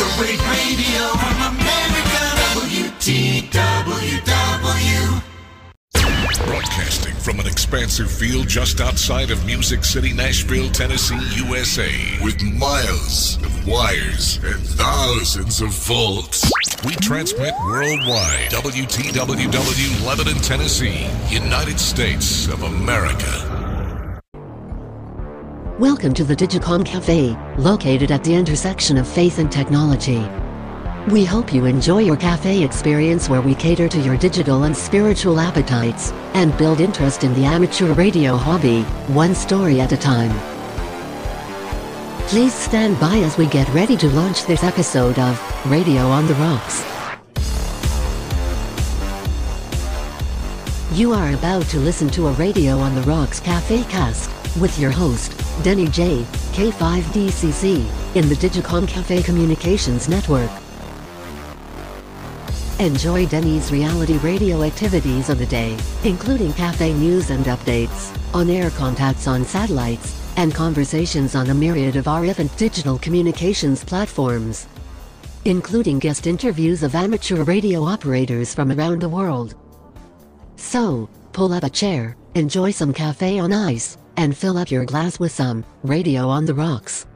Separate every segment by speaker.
Speaker 1: Amateur radio from America, WTWW.
Speaker 2: Broadcasting from an expansive field just outside of Music City, Nashville, Tennessee, USA, with miles of wires and thousands of volts. We transmit worldwide. WTWW, Lebanon, Tennessee, United States of America.
Speaker 3: Welcome to the Digicom Cafe, located at the intersection of faith and technology. We hope you enjoy your cafe experience where we cater to your digital and spiritual appetites and build interest in the amateur radio hobby, one story at a time. Please stand by as we get ready to launch this episode of Radio on the Rocks. You are about to listen to a Radio on the Rocks Cafe cast with your host, Denny J, K5DCC, in the Digicom Cafe Communications Network. Enjoy Denny's reality radio activities of the day, including cafe news and updates, on-air contacts on satellites, and conversations on a myriad of RF and digital communications platforms, including guest interviews of amateur radio operators from around the world. So, pull up a chair, enjoy some cafe on ice, and fill up your glass with some radio on the rocks.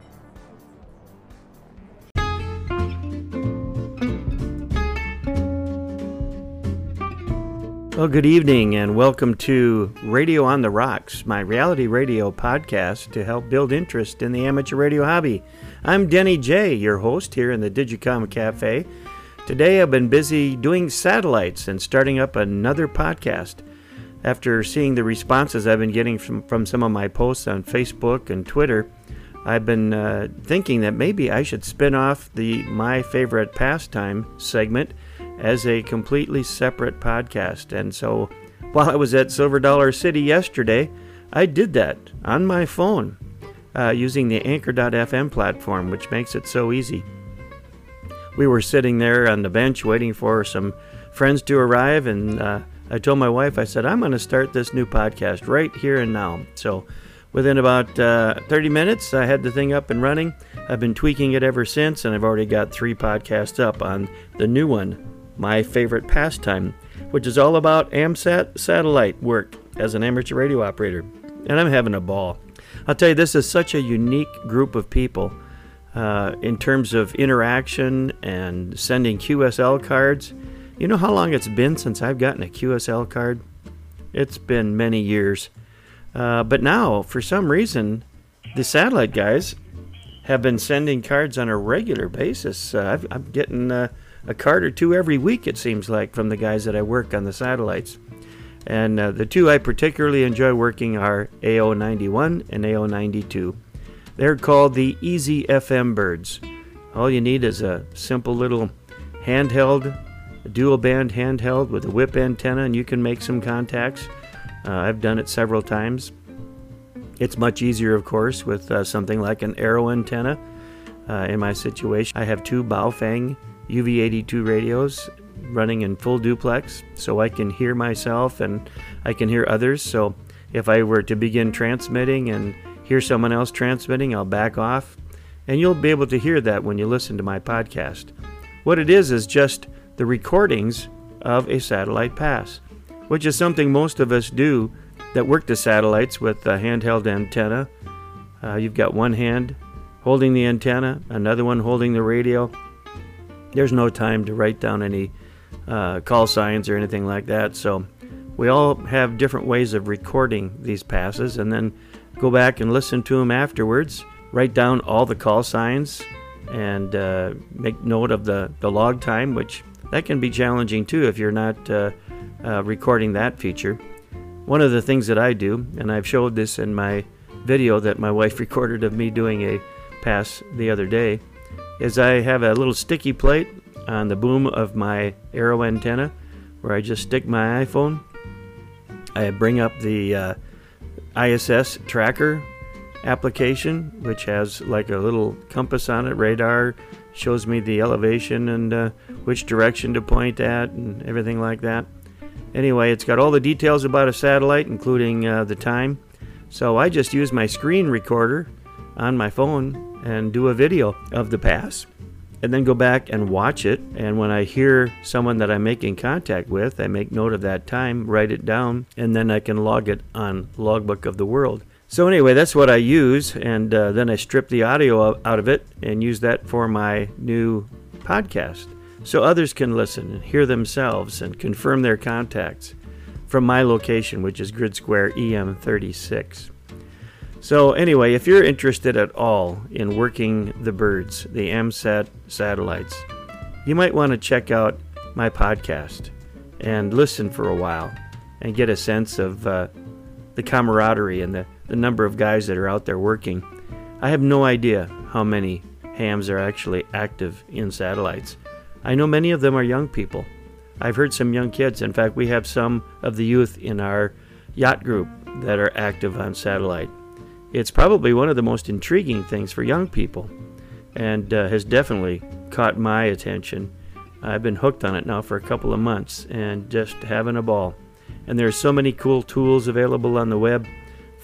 Speaker 4: Well, good evening and welcome to Radio on the Rocks, my reality radio podcast to help build interest in the amateur radio hobby. I'm Denny J, your host here in the Digicom Cafe. Today I've been busy doing satellites and starting up another podcast. After seeing the responses I've been getting from, from some of my posts on Facebook and Twitter, I've been uh, thinking that maybe I should spin off the My Favorite Pastime segment as a completely separate podcast. And so while I was at Silver Dollar City yesterday, I did that on my phone uh, using the Anchor.fm platform, which makes it so easy. We were sitting there on the bench waiting for some friends to arrive, and uh, I told my wife, I said, I'm going to start this new podcast right here and now. So within about uh, 30 minutes, I had the thing up and running. I've been tweaking it ever since, and I've already got three podcasts up on the new one my favorite pastime, which is all about AMSAT satellite work as an amateur radio operator. And I'm having a ball. I'll tell you, this is such a unique group of people uh, in terms of interaction and sending QSL cards. You know how long it's been since I've gotten a QSL card? It's been many years. Uh, but now, for some reason, the satellite guys have been sending cards on a regular basis. Uh, i am getting uh, a card or two every week, it seems like, from the guys that I work on the satellites. And uh, the two I particularly enjoy working are AO91 and AO92. They're called the Easy FM birds. All you need is a simple little handheld, a dual band handheld with a whip antenna, and you can make some contacts. Uh, I've done it several times. It's much easier, of course, with uh, something like an arrow antenna. Uh, in my situation, I have two Baofeng UV82 radios running in full duplex so I can hear myself and I can hear others. So if I were to begin transmitting and hear someone else transmitting, I'll back off. And you'll be able to hear that when you listen to my podcast. What it is is just the recordings of a satellite pass, which is something most of us do that work the satellites with a handheld antenna. Uh, you've got one hand holding the antenna, another one holding the radio, there's no time to write down any uh, call signs or anything like that. So we all have different ways of recording these passes and then go back and listen to them afterwards. Write down all the call signs and uh, make note of the, the log time, which that can be challenging too if you're not uh, uh recording that feature. One of the things that I do, and I've showed this in my video that my wife recorded of me doing a pass the other day, is I have a little sticky plate on the boom of my arrow antenna where I just stick my iPhone. I bring up the uh, ISS tracker application, which has like a little compass on it, radar, shows me the elevation and uh, which direction to point at and everything like that. Anyway, it's got all the details about a satellite, including uh, the time. So I just use my screen recorder on my phone and do a video of the pass. and then go back and watch it. And when I hear someone that I'm making contact with, I make note of that time, write it down, and then I can log it on Logbook of the World. So anyway, that's what I use, and uh, then I strip the audio out of it and use that for my new podcast, so others can listen and hear themselves and confirm their contacts from my location, which is Grid Square EM36. So anyway, if you're interested at all in working the birds, the AMSAT satellites, you might want to check out my podcast and listen for a while and get a sense of uh, the camaraderie and the the number of guys that are out there working. I have no idea how many hams are actually active in satellites. I know many of them are young people. I've heard some young kids. In fact, we have some of the youth in our yacht group that are active on satellite. It's probably one of the most intriguing things for young people and uh, has definitely caught my attention. I've been hooked on it now for a couple of months and just having a ball. And there are so many cool tools available on the web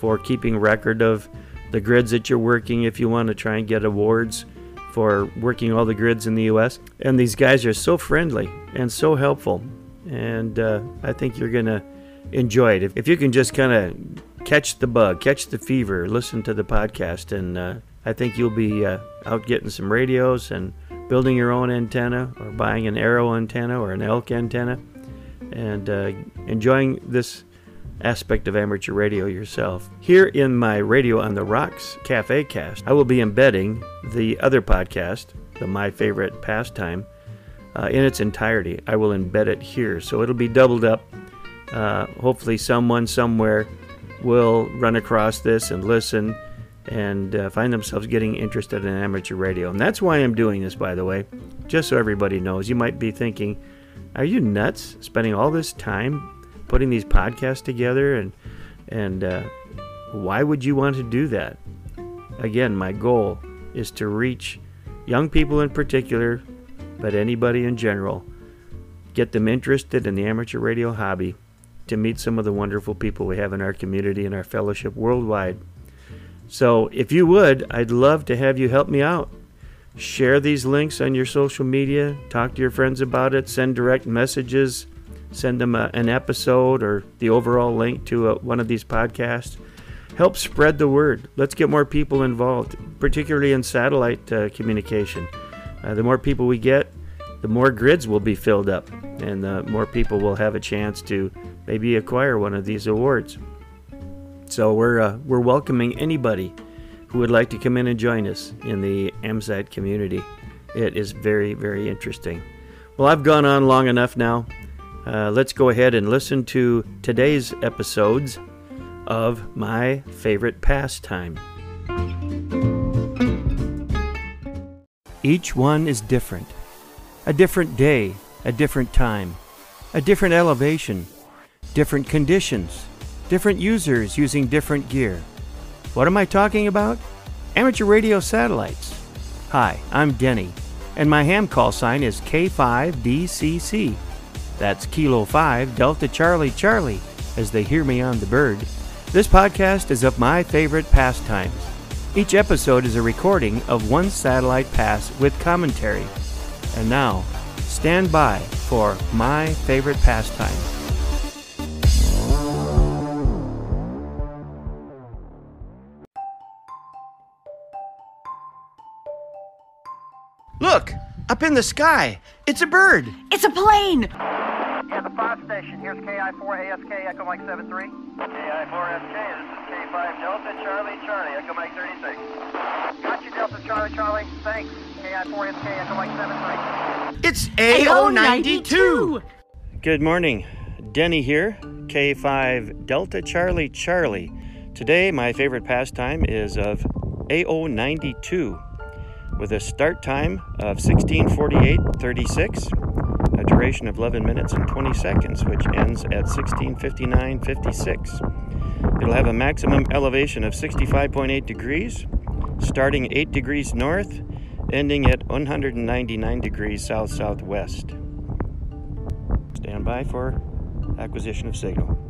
Speaker 4: for keeping record of the grids that you're working if you want to try and get awards for working all the grids in the US. And these guys are so friendly and so helpful. And uh, I think you're going to enjoy it. If, if you can just kind of catch the bug, catch the fever, listen to the podcast, and uh, I think you'll be uh, out getting some radios and building your own antenna or buying an arrow antenna or an elk antenna and uh, enjoying this aspect of amateur radio yourself. Here in my Radio on the Rocks Cafe cast, I will be embedding the other podcast, the My Favorite Pastime, uh, in its entirety. I will embed it here, so it'll be doubled up. Uh, hopefully, someone somewhere will run across this and listen and uh, find themselves getting interested in amateur radio. And that's why I'm doing this, by the way, just so everybody knows. You might be thinking, are you nuts spending all this time putting these podcasts together and and uh, why would you want to do that? Again my goal is to reach young people in particular but anybody in general get them interested in the amateur radio hobby to meet some of the wonderful people we have in our community and our fellowship worldwide. So if you would i'd love to have you help me out. Share these links on your social media talk to your friends about it send direct messages send them a, an episode or the overall link to a, one of these podcasts. Help spread the word. Let's get more people involved, particularly in satellite uh, communication. Uh, the more people we get, the more grids will be filled up, and the more people will have a chance to maybe acquire one of these awards. So we're uh, we're welcoming anybody who would like to come in and join us in the AMSAT community. It is very very interesting. Well, I've gone on long enough now. Uh, let's go ahead and listen to today's episodes of my favorite pastime. Each one is different. A different day, a different time, a different elevation, different conditions, different users using different gear. What am I talking about? Amateur radio satellites. Hi, I'm Denny, and my ham call sign is K5DCC. That's Kilo 5 Delta Charlie Charlie, as they hear me on the bird. This podcast is of my favorite pastimes. Each episode is a recording of one satellite pass with commentary. And now, stand by for my favorite pastime. Look! Up in the sky! It's a bird!
Speaker 5: It's a plane!
Speaker 6: Yeah, the pod station. Here's KI4ASK, Echo Mike 73. KI4SK, this is K5 Delta Charlie Charlie, Echo Mike 36. Got you, Delta Charlie Charlie. Thanks. KI4SK, Echo Mike 73.
Speaker 4: It's
Speaker 5: AO92.
Speaker 4: Good morning. Denny here, K5 Delta Charlie Charlie. Today, my favorite pastime is of AO92 with a start time of 1648.36, a duration of 11 minutes and 20 seconds, which ends at 1659.56. It'll have a maximum elevation of 65.8 degrees, starting 8 degrees north, ending at 199 degrees south southwest. Stand by for acquisition of signal.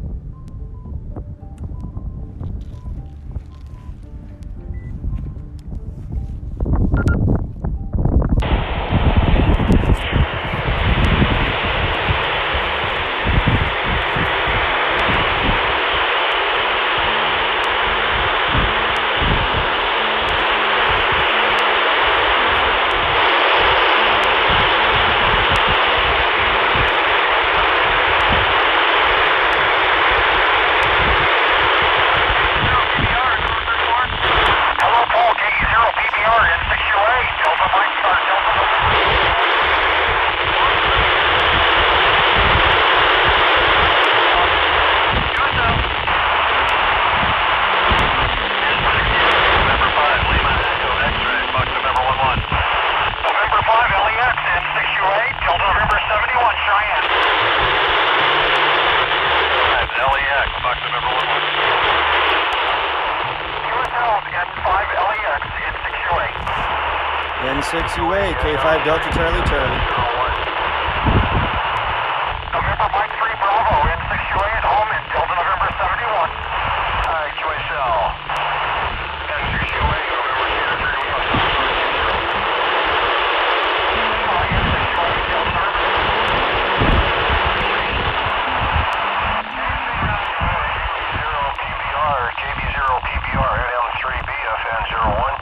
Speaker 4: K5 Delta Charlie Charlie.
Speaker 7: November Mike 3 Bravo, N6 UA at home in Delta November 71. Hi, QSL. N6 UA, November Sierra 3 Lima. Hi, N6 UA, Delta November Zero PBR, KB0 PBR, NM3B, FN01.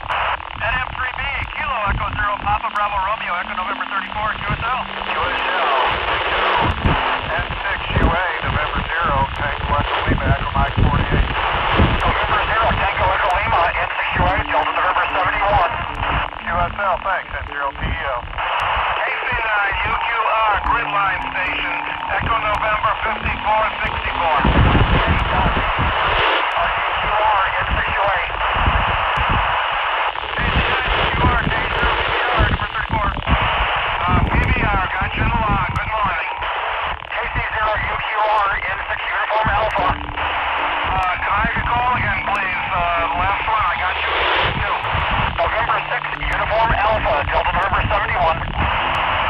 Speaker 7: NM3B, Kilo Echo Zero Papa Bravo Romeo, Echo November 34, QSL. QSL, N6 UA, November 0, Tango Echo Lima, Echo Mike 48. November 0, Tango Echo Lima, N6 UA, Delta November 71. QSL, thanks, N0 PEO. KC9, UQR, grid line station, Echo November 5464. UQR, N6 UA. PBR, got you in the log. Good morning. KC0 UQR, N6 Uniform Alpha. Uh, can I have your call again, please? Uh, last one, I got you in two. November 6 Uniform Alpha, Delta November 71.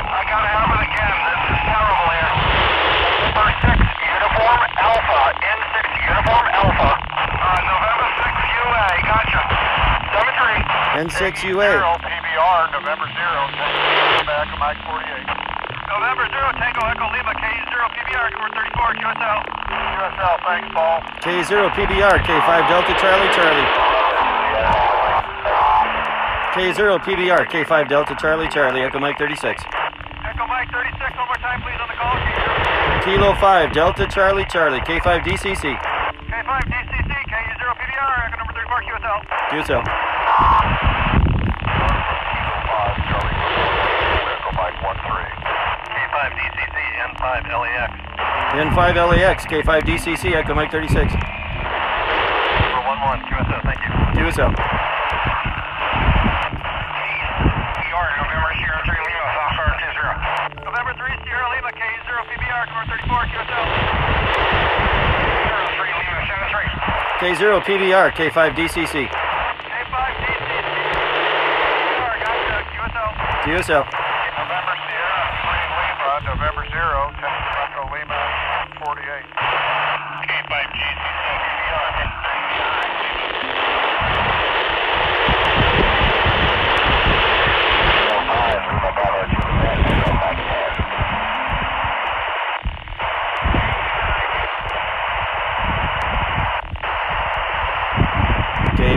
Speaker 7: I gotta have it again. This is terrible here. November 6 Uniform Alpha, N6 Uniform Alpha. Uh, November 6 UA, gotcha. 73.
Speaker 4: N6 UA.
Speaker 7: Zero PBR, November 0, back to Mike 48. November 0, Tango Echo Lima, K0 PBR, cover 34, QSL. QSL, thanks, Paul.
Speaker 4: K0 PBR, K5 Delta Charlie Charlie. K0 PBR, K5 Delta Charlie Charlie, Echo Mike 36.
Speaker 7: Echo Mike 36, one more time, please, on the call. K0.
Speaker 4: Kilo 5 Delta Charlie Charlie, K5 DCC.
Speaker 7: K5 DCC, K0 PBR, Echo number 34, QSL.
Speaker 4: QSL. N5LAX. N5LAX, K5DCC, Echo Mike 36.
Speaker 7: 411, QSO, thank you.
Speaker 4: QSO.
Speaker 7: York, November 3 Lima, November 3 Lima, K0 PBR, 34, QSO.
Speaker 4: K0 PBR,
Speaker 7: K5DCC. K5DCC. QSL.
Speaker 4: QSL.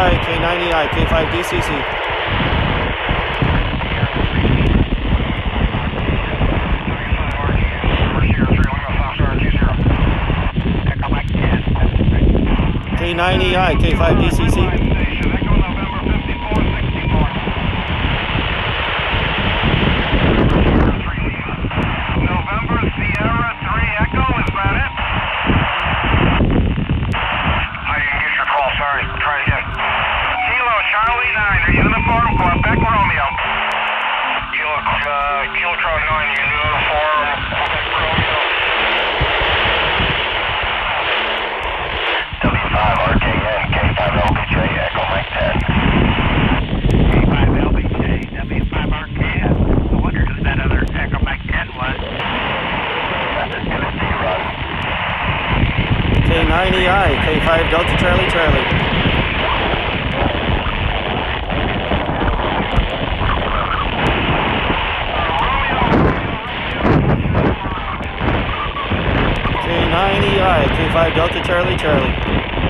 Speaker 7: K5DI,
Speaker 4: K9EI,
Speaker 7: K5DCC.
Speaker 4: K9EI, K5DCC. 9EI, K5
Speaker 7: Delta Charlie Charlie.
Speaker 4: K9EI, K5 Delta Charlie Charlie.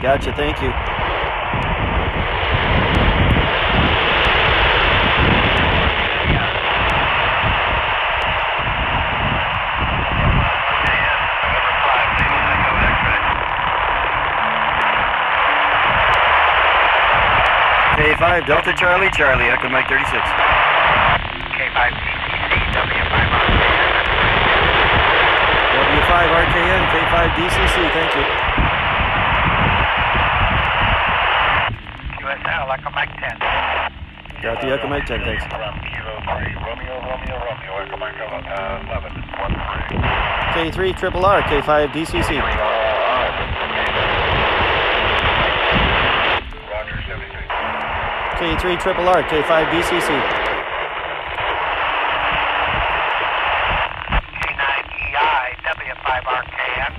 Speaker 6: K586, Canada, QSL.
Speaker 4: Gotcha, thank you. K5 Delta Charlie Charlie, Echo Mike 36.
Speaker 6: K5 DCC, W5
Speaker 4: W5 RKN, K5 DCC, thank you.
Speaker 6: QSL, Echo Mike 10.
Speaker 4: Got the Echo Mike 10, thanks.
Speaker 6: From Kilo 3, Romeo, Romeo, Romeo, Echo Mike uh, 11, 1 3.
Speaker 4: K3 Triple R, K5 DCC. K3 Triple R, K5 DCC.
Speaker 6: K9EI, W5RKN.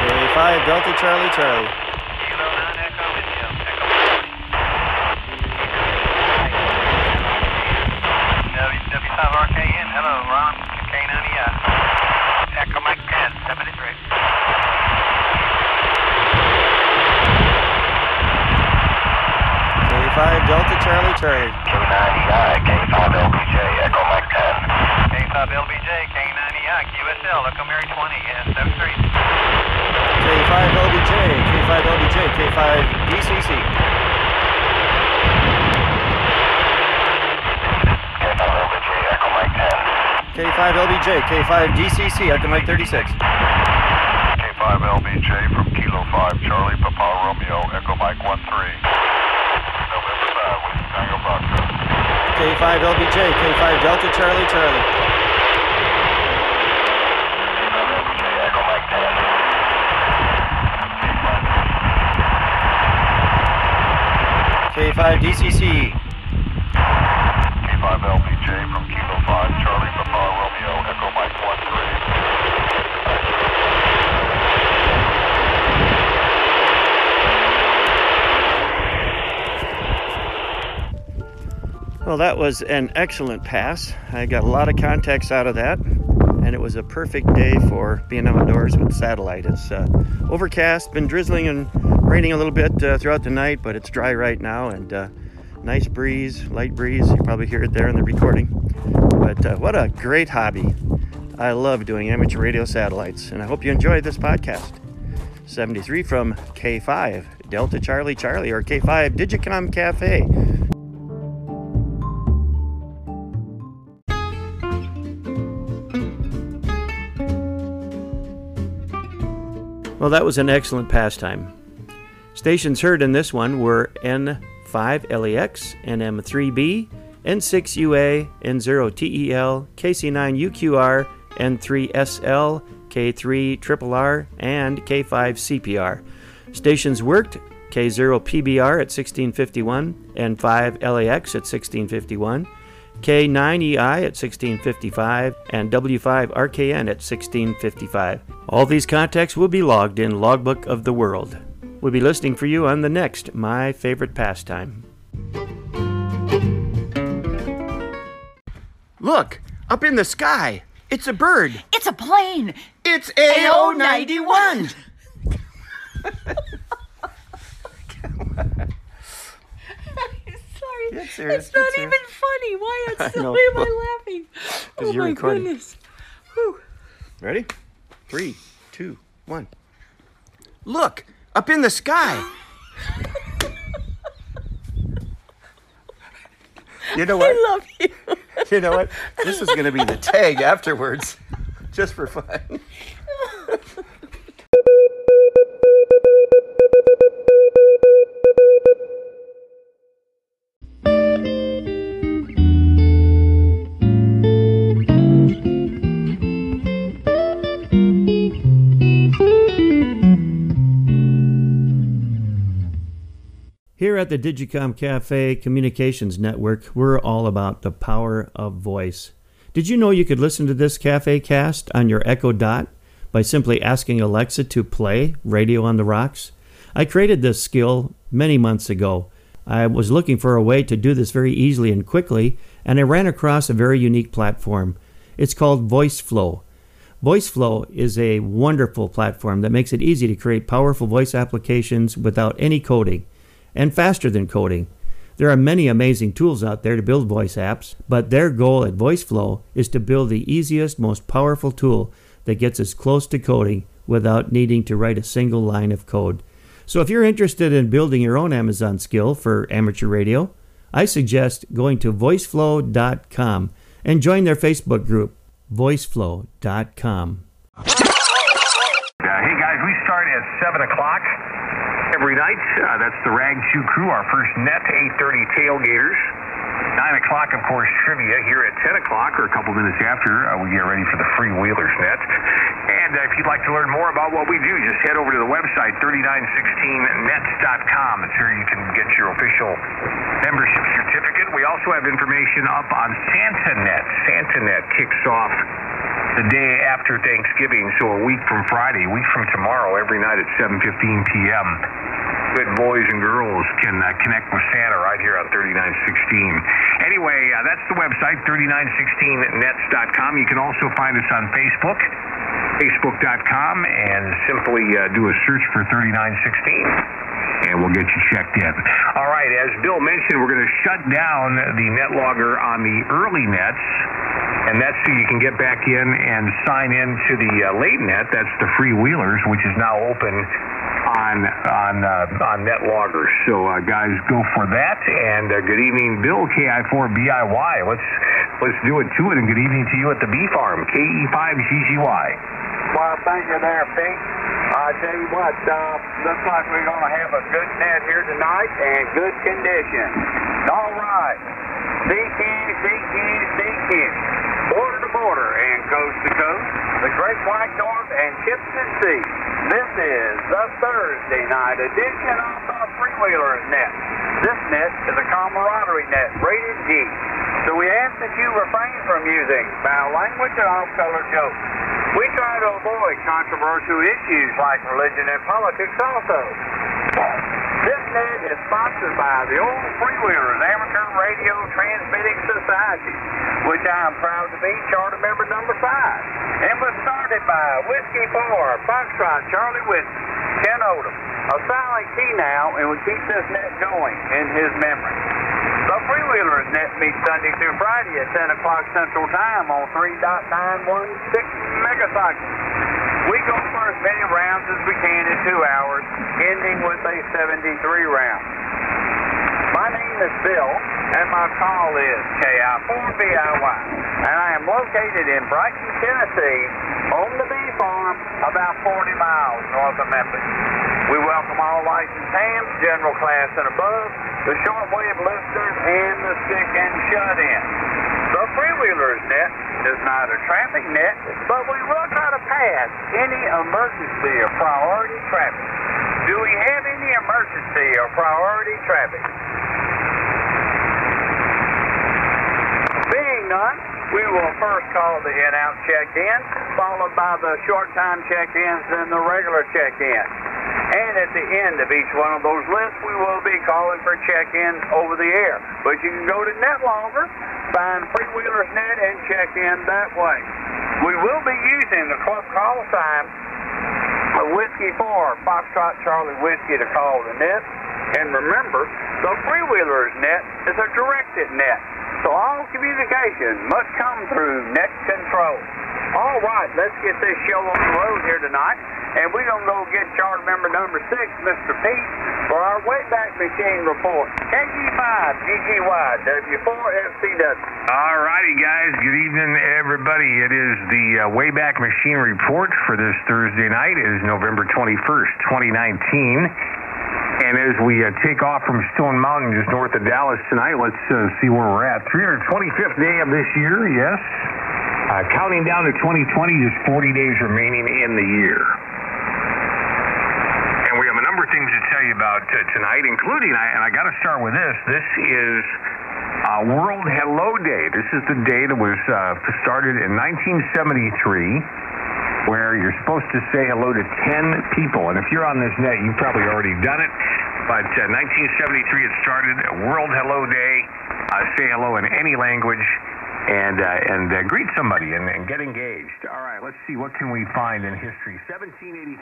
Speaker 4: K5 Delta Charlie Charlie.
Speaker 6: Kilo 9, Echo Mike. W5RKN, hello, Ron, K9EI. Echo Mike 10, 73.
Speaker 4: K5 Delta Charlie Charlie.
Speaker 6: K9EI, K5LBJ, Echo Mike 10. K5LBJ, K9EI, QSL, Echo Mary 20, yes, 73.
Speaker 4: K5 LBJ, K5 LBJ, K5 DCC.
Speaker 6: K5LBJ, Echo Mike 10.
Speaker 4: K5 LBJ, K5 DCC, Echo Mike 36.
Speaker 6: K5LBJ from Kilo 5, Charlie, Papa Romeo, Echo Mike 13. November 5, with Tango Foxtrot.
Speaker 4: K5 LBJ, K5 Delta Charlie Charlie.
Speaker 6: K5LBJ, Echo Mike 10.
Speaker 4: K5 DCC.
Speaker 6: K5LBJ from Kilo 5, Charlie, Papa Romeo, Echo Mike 13.
Speaker 4: Well, that was an excellent pass. I got a lot of contacts out of that, and it was a perfect day for being outdoors with satellite. It's uh, overcast, been drizzling and raining a little bit uh, throughout the night, but it's dry right now, and uh, nice breeze, light breeze. You probably hear it there in the recording. But uh, what a great hobby! I love doing amateur radio satellites, and I hope you enjoyed this podcast. 73 from K5 Delta Charlie Charlie or K5 Digicom Cafe. Well, that was an excellent pastime. Stations heard in this one were N5LEX, NM3B, N6UA, N0TEL, KC9UQR, N3SL, K3RRR, and K5CPR. Stations worked K0PBR at 1651, N5LAX at 1651, K9EI at 1655, and W5RKN at 1655. All these contacts will be logged in Logbook of the World. We'll be listening for you on the next My Favorite Pastime. Look, up in the sky. It's a bird.
Speaker 5: It's a plane.
Speaker 4: It's
Speaker 5: AO 91. Sorry.
Speaker 4: Get serious,
Speaker 5: it's not
Speaker 4: get serious.
Speaker 5: even funny. Why
Speaker 4: I
Speaker 5: else am I laughing? Oh
Speaker 4: you're
Speaker 5: my
Speaker 4: recording.
Speaker 5: goodness. Whew.
Speaker 4: Ready? Three, two, one. Look, up in the sky. you know what?
Speaker 5: I love you.
Speaker 4: You know what? This is going to be the tag afterwards, just for fun. at the Digicom Cafe Communications Network, we're all about the power of voice. Did you know you could listen to this Cafe cast on your Echo Dot by simply asking Alexa to play Radio on the Rocks? I created this skill many months ago. I was looking for a way to do this very easily and quickly, and I ran across a very unique platform. It's called VoiceFlow. VoiceFlow is a wonderful platform that makes it easy to create powerful voice applications without any coding and faster than coding. There are many amazing tools out there to build voice apps, but their goal at VoiceFlow is to build the easiest, most powerful tool that gets us close to coding without needing to write a single line of code. So if you're interested in building your own Amazon skill for amateur radio, I suggest going to voiceflow.com and join their Facebook group, voiceflow.com.
Speaker 8: Uh, hey guys, we start at 7 o'clock every night. Uh, that's the Rag Chew crew, our first net, 8.30 tailgaters. 9 o'clock, of course, trivia here at 10 o'clock, or a couple minutes after uh, we get ready for the Free Wheelers net. And uh, if you'd like to learn more about what we do, just head over to the website, 3916nets.com. It's where you can get your official membership certificate. We also have information up on SantaNet. SantaNet kicks off the day after Thanksgiving, so a week from Friday, a week from tomorrow, every night at 7:15 p.m. Good boys and girls can uh, connect with Santa right here on 3916. Anyway, uh, that's the website, 3916nets.com. You can also find us on Facebook, facebook.com, and simply uh, do a search for 3916 and we'll get you checked in. All right, as Bill mentioned, we're going to shut down the net logger on the early nets, and that's so you can get back in and sign in to the uh, late net. That's the freewheelers, which is now open on on uh, on net loggers. So uh, guys, go for that. And uh, good evening, Bill KI4BIY. Let's let's do it to it. And good evening to you at the bee farm, KE5GGY.
Speaker 6: Well, thank you there, Pete. I tell you what, uh, looks like we're going to have a good net here tonight and good condition. All right. CQ, CQ, CQ. Border to border and coast to coast. The Great White North and Chipson Sea. This is the Thursday night edition of the Freewheelers Net. This net is a camaraderie net, rated G. So we ask that you refrain from using foul language and off-color jokes. We try to avoid controversial issues like religion and politics also. Net is sponsored by the Old Freewheelers Amateur Radio Transmitting Society, which I am proud to be charter member number five, and was started by Whiskey 4, Foxtrot Charlie Whiskey, Ken Odom, a silent key now, and we keep this net going in his memory. The Freewheelers net meets Sunday through Friday at 10 o'clock Central Time on 3.916 megacycles. We go for as many rounds as we can in two hours, ending with a 73 round. My name is Bill, and my call is KI4BIY, and I am located in Brighton, Tennessee, on the bee farm, about 40 miles north of Memphis. We welcome all licensed hams, general class and above, the shortwave listeners, and the sick and shut freewheelers net is not a traffic net, but we will try to pass any emergency or priority traffic. Do we have any emergency or priority traffic? Being none, we will first call the in-out check-in, followed by the short-time check-ins and the regular check-in. And at the end of each one of those lists, we will be calling for check-ins over the air. But you can go to NetLogger, find Freewheelers Net, and check in that way. We will be using the club call sign Whiskey 4, Foxtrot Charlie Whiskey to call the net. And remember, the Freewheelers Net is a directed net. So all communication must come through net control. All right, let's get this show on the road here tonight. And we're going to go get charter member number six, Mr. Pete, for our Wayback Machine report. KG5, GGY, W4FCW.
Speaker 8: All righty, guys. Good evening, everybody. It is the uh, Wayback Machine report for this Thursday night. It is November 21st, 2019. And as we uh, take off from Stone Mountain, just north of Dallas tonight, let's uh, see where we're at. 325th day of this year, yes. Uh, counting down to 2020, just 40 days remaining in the year. And we have a number of things to tell you you about tonight, including, and I got to start with this. This is uh, World Hello Day. This is the day that was uh, started in 1973, where you're supposed to say hello to 10 people. And if you're on this net, you've probably already done it. But uh, 1973, it started World Hello Day. Uh, say hello in any language and uh, and uh, greet somebody and, and get engaged. All right, let's see what can we find in history. 1783,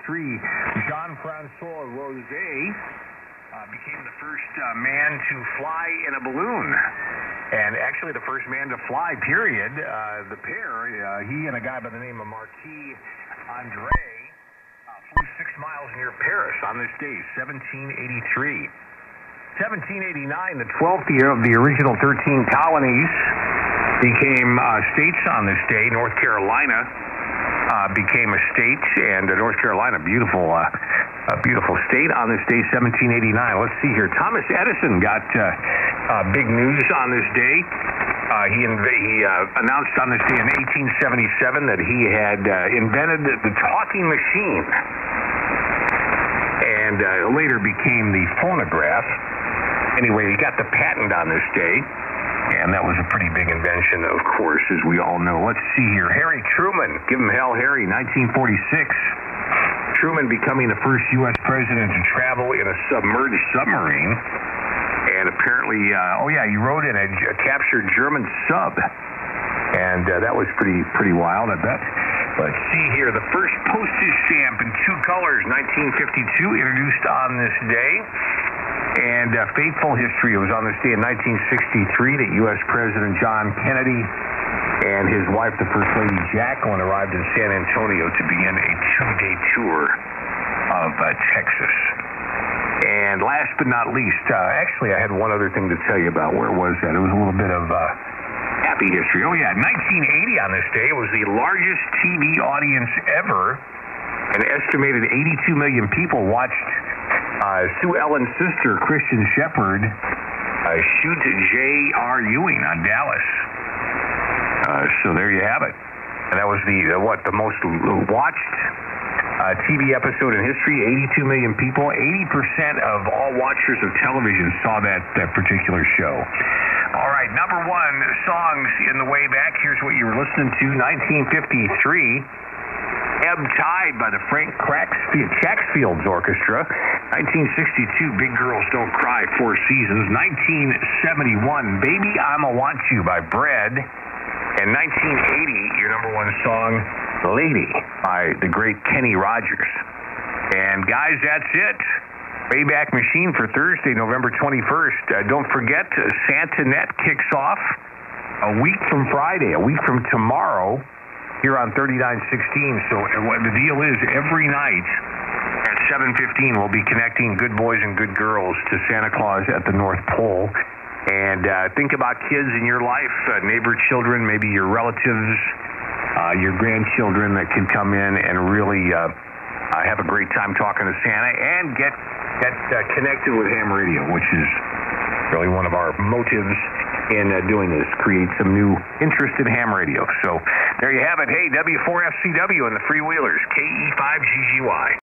Speaker 8: Jean-Francois Rozier uh, became the first uh, man to fly in a balloon, and actually the first man to fly. Period. Uh, the pair, uh, he and a guy by the name of Marquis Andre, flew six miles near Paris on this day, 1783. 1789, the 12th year of the original 13 colonies became uh, states on this day. North Carolina uh, became a state, and uh, North Carolina, beautiful, uh, a beautiful state on this day, 1789. Let's see here. Thomas Edison got uh, uh, big news on this day. Uh, he he announced on this day in 1877 that he had invented the talking machine, and later became the phonograph. Anyway, he got the patent on this day. And that was a pretty big invention, of course, as we all know. Let's see here. Harry Truman, give him hell, Harry, 1946. Truman becoming the first U.S. president to travel in a submerged submarine. And apparently, uh, oh yeah, he rode in a, a captured German sub. And uh, that was pretty pretty wild, I bet. Let's see here. The first postage stamp in two colors, 1952, introduced on this day. And uh, fateful history, it was on this day in 1963 that U.S. President John Kennedy and his wife, the First Lady Jacqueline, arrived in San Antonio to begin a two-day tour of uh, Texas. And last but not least, uh, actually, I had one other thing to tell you about. Where was that? It was a little bit of uh, happy history. Oh, yeah, 1980 on this day, was the largest TV audience ever. An estimated 82 million people watched uh, Sue Ellen's sister, Kristin Shepard, uh, shoot J.R. Ewing on Dallas. Uh, so there you have it. And that was the what the most watched uh, TV episode in history. 82 million people. 80% of all watchers of television saw that that particular show. All right, number one songs in the way back. Here's what you were listening to. 1953. Ebb Tide by the Frank Chacksfield's Orchestra. 1962, Big Girls Don't Cry, Four Seasons. 1971, Baby I'ma Want You by Bread. And 1980, your number one song, Lady by the great Kenny Rogers. And guys, that's it. Wayback Machine for Thursday, November 21st. Uh, don't forget, uh, Santa Net kicks off a week from Friday, a week from tomorrow here on 3916. So uh, the deal is every night 7:15 we'll be connecting good boys and good girls to Santa Claus at the North Pole. And uh, think about kids in your life, uh, neighbor children, maybe your relatives, uh, your grandchildren that can come in and really uh, uh, have a great time talking to Santa and get get uh, connected with ham radio, which is really one of our motives in uh, doing this, create some new interest in ham radio. So there you have it. Hey, W4FCW and the Freewheelers, KE5GGY.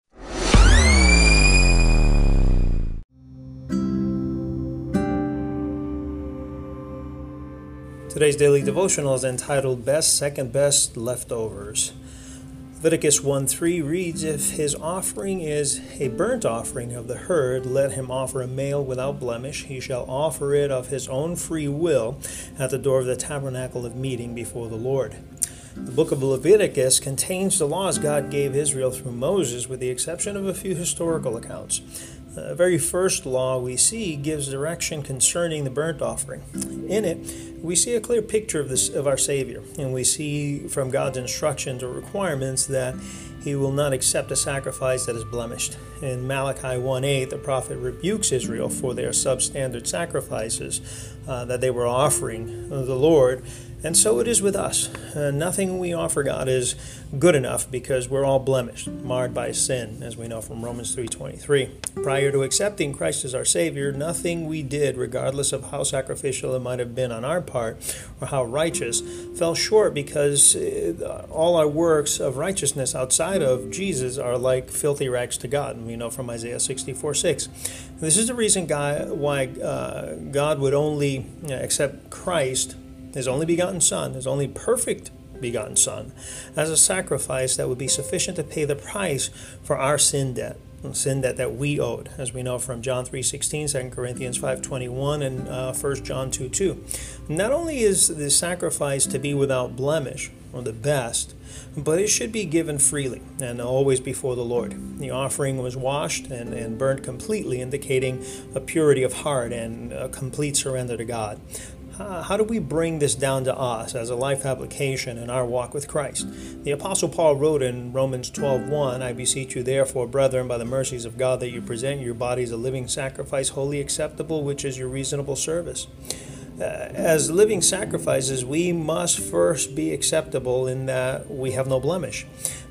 Speaker 9: Today's daily devotional is entitled Best, Second Best Leftovers. Leviticus 1 3 reads, If his offering is a burnt offering of the herd, let him offer a male without blemish. He shall offer it of his own free will at the door of the tabernacle of meeting before the Lord. The book of Leviticus contains the laws God gave Israel through Moses, with the exception of a few historical accounts. The very first law we see gives direction concerning the burnt offering. In it, we see a clear picture of this of our Savior, and we see from God's instructions or requirements that He will not accept a sacrifice that is blemished. In Malachi 1:8, the prophet rebukes Israel for their substandard sacrifices uh, that they were offering the Lord And so it is with us. Uh, nothing we offer God is good enough because we're all blemished, marred by sin, as we know from Romans 3:23. Prior to accepting Christ as our savior, nothing we did, regardless of how sacrificial it might have been on our part or how righteous, fell short because uh, all our works of righteousness outside of Jesus are like filthy rags to God. And we know from Isaiah 64:6. This is the reason God, why uh, God would only uh, accept Christ his only begotten Son, his only perfect begotten Son, as a sacrifice that would be sufficient to pay the price for our sin debt. Sin debt that we owed, as we know from John 3.16, 2 Corinthians 5.21, and uh, 1 John 2.2. Not only is the sacrifice to be without blemish, or the best, but it should be given freely and always before the Lord. The offering was washed and, and burned completely, indicating a purity of heart and a complete surrender to God how do we bring this down to us as a life application in our walk with Christ? The Apostle Paul wrote in Romans 12:1, I beseech you therefore, brethren, by the mercies of God, that you present your bodies a living sacrifice, wholly acceptable, which is your reasonable service. Uh, as living sacrifices, we must first be acceptable in that we have no blemish.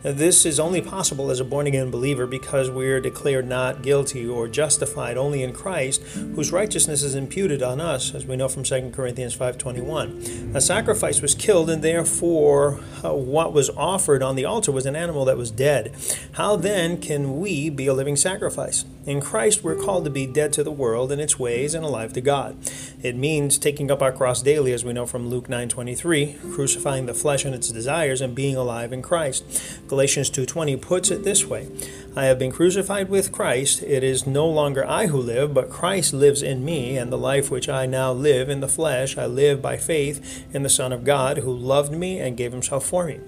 Speaker 9: This is only possible as a born again believer because we are declared not guilty or justified only in Christ, whose righteousness is imputed on us, as we know from 2 Corinthians 5:21. A sacrifice was killed, and therefore uh, what was offered on the altar was an animal that was dead. How then can we be a living sacrifice? In Christ, we're called to be dead to the world and its ways and alive to God. It means taking up our cross daily, as we know from Luke 9:23, crucifying the flesh and its desires, and being alive in Christ. Galatians 2:20 puts it this way: I have been crucified with Christ; it is no longer I who live, but Christ lives in me, and the life which I now live in the flesh, I live by faith in the Son of God, who loved me and gave himself for me.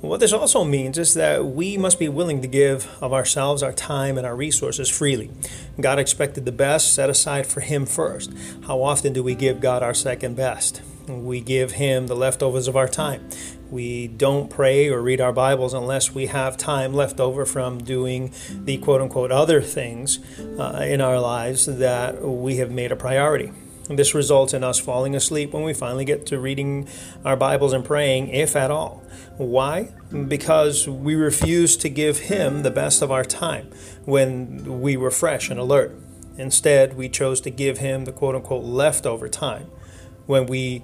Speaker 9: What this also means is that we must be willing to give of ourselves, our time, and our resources freely. God expected the best set aside for Him first. How often do we give God our second best? We give Him the leftovers of our time. We don't pray or read our Bibles unless we have time left over from doing the quote unquote other things uh, in our lives that we have made a priority. This results in us falling asleep when we finally get to reading our Bibles and praying, if at all. Why? Because we refuse to give Him the best of our time when we were fresh and alert. Instead, we chose to give Him the quote unquote leftover time when we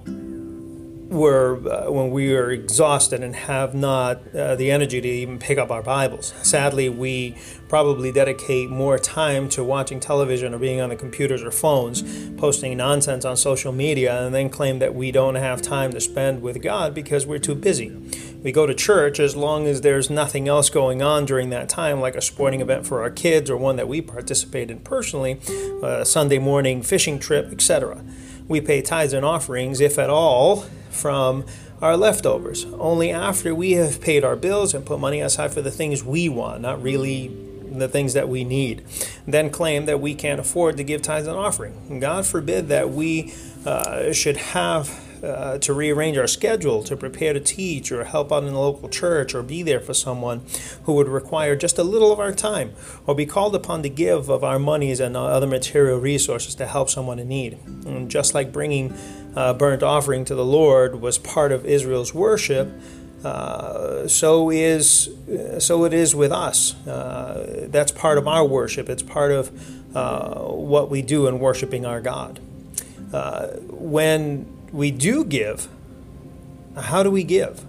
Speaker 9: were uh, when we are exhausted and have not uh, the energy to even pick up our Bibles. Sadly, we probably dedicate more time to watching television or being on the computers or phones, posting nonsense on social media, and then claim that we don't have time to spend with God because we're too busy. We go to church as long as there's nothing else going on during that time, like a sporting event for our kids or one that we participate in personally, a Sunday morning fishing trip, etc. We pay tithes and offerings, if at all, from our leftovers, only after we have paid our bills and put money aside for the things we want, not really the things that we need, then claim that we can't afford to give tithes and offering. God forbid that we uh, should have uh, to rearrange our schedule to prepare to teach or help out in the local church or be there for someone who would require just a little of our time or be called upon to give of our monies and other material resources to help someone in need. And just like bringing uh, burnt offering to the Lord was part of Israel's worship, uh, so is so it is with us. Uh, that's part of our worship. It's part of uh, what we do in worshiping our God. Uh, when we do give, how do we give?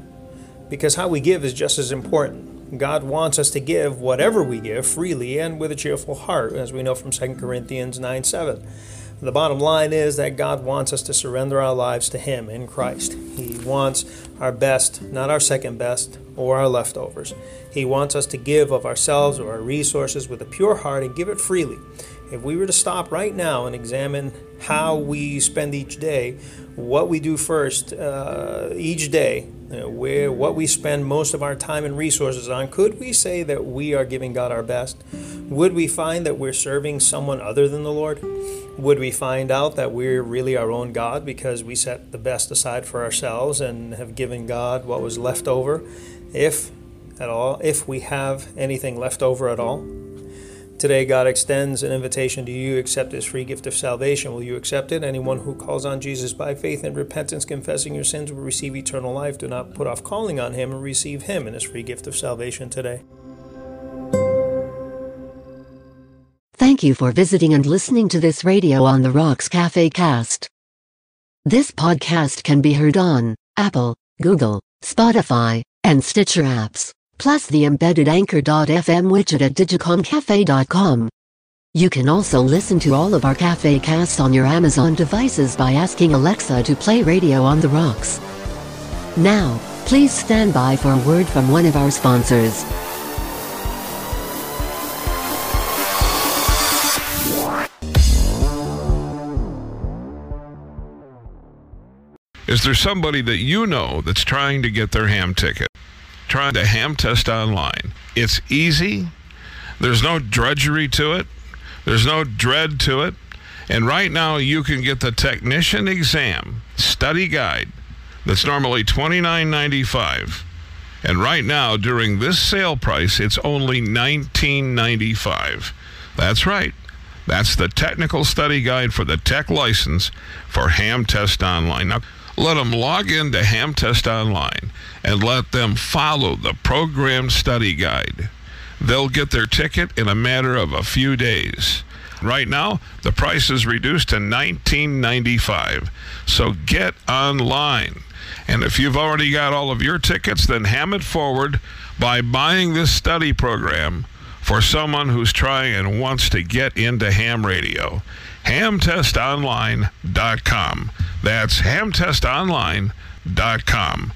Speaker 9: Because how we give is just as important. God wants us to give whatever we give freely and with a cheerful heart, as we know from 2 Corinthians 9 7. The bottom line is that God wants us to surrender our lives to Him in Christ. He wants our best, not our second best or our leftovers. He wants us to give of ourselves or our resources with a pure heart and give it freely. If we were to stop right now and examine how we spend each day, what we do first uh, each day, know, where what we spend most of our time and resources on, could we say that we are giving God our best? Would we find that we're serving someone other than the Lord? Would we find out that we're really our own God because we set the best aside for ourselves and have given God what was left over, if at all, if we have anything left over at all? Today, God extends an invitation to you. Accept His free gift of salvation. Will you accept it? Anyone who calls on Jesus by faith and repentance, confessing your sins, will receive eternal life. Do not put off calling on Him and receive Him and His free gift of salvation today.
Speaker 3: Thank you for visiting and listening to this Radio on the Rocks Cafe cast. This podcast can be heard on Apple, Google, Spotify, and Stitcher apps, plus the embedded Anchor.fm widget at digicomcafe.com. You can also listen to all of our cafe casts on your Amazon devices by asking Alexa to play Radio on the Rocks. Now, please stand by for a word from one of our sponsors.
Speaker 10: Is there somebody that you know that's trying to get their ham ticket? Trying to ham test online. It's easy. There's no drudgery to it. There's no dread to it. And right now you can get the technician exam study guide that's normally $29.95. And right now during this sale price it's only $19.95. That's right. That's the technical study guide for the tech license for Ham Test Online. Now, let them log into Ham Test Online and let them follow the program study guide. They'll get their ticket in a matter of a few days. Right now, the price is reduced to $19.95. So get online. And if you've already got all of your tickets, then ham it forward by buying this study program for someone who's trying and wants to get into ham radio. Hamtestonline.com. That's hamtestonline.com.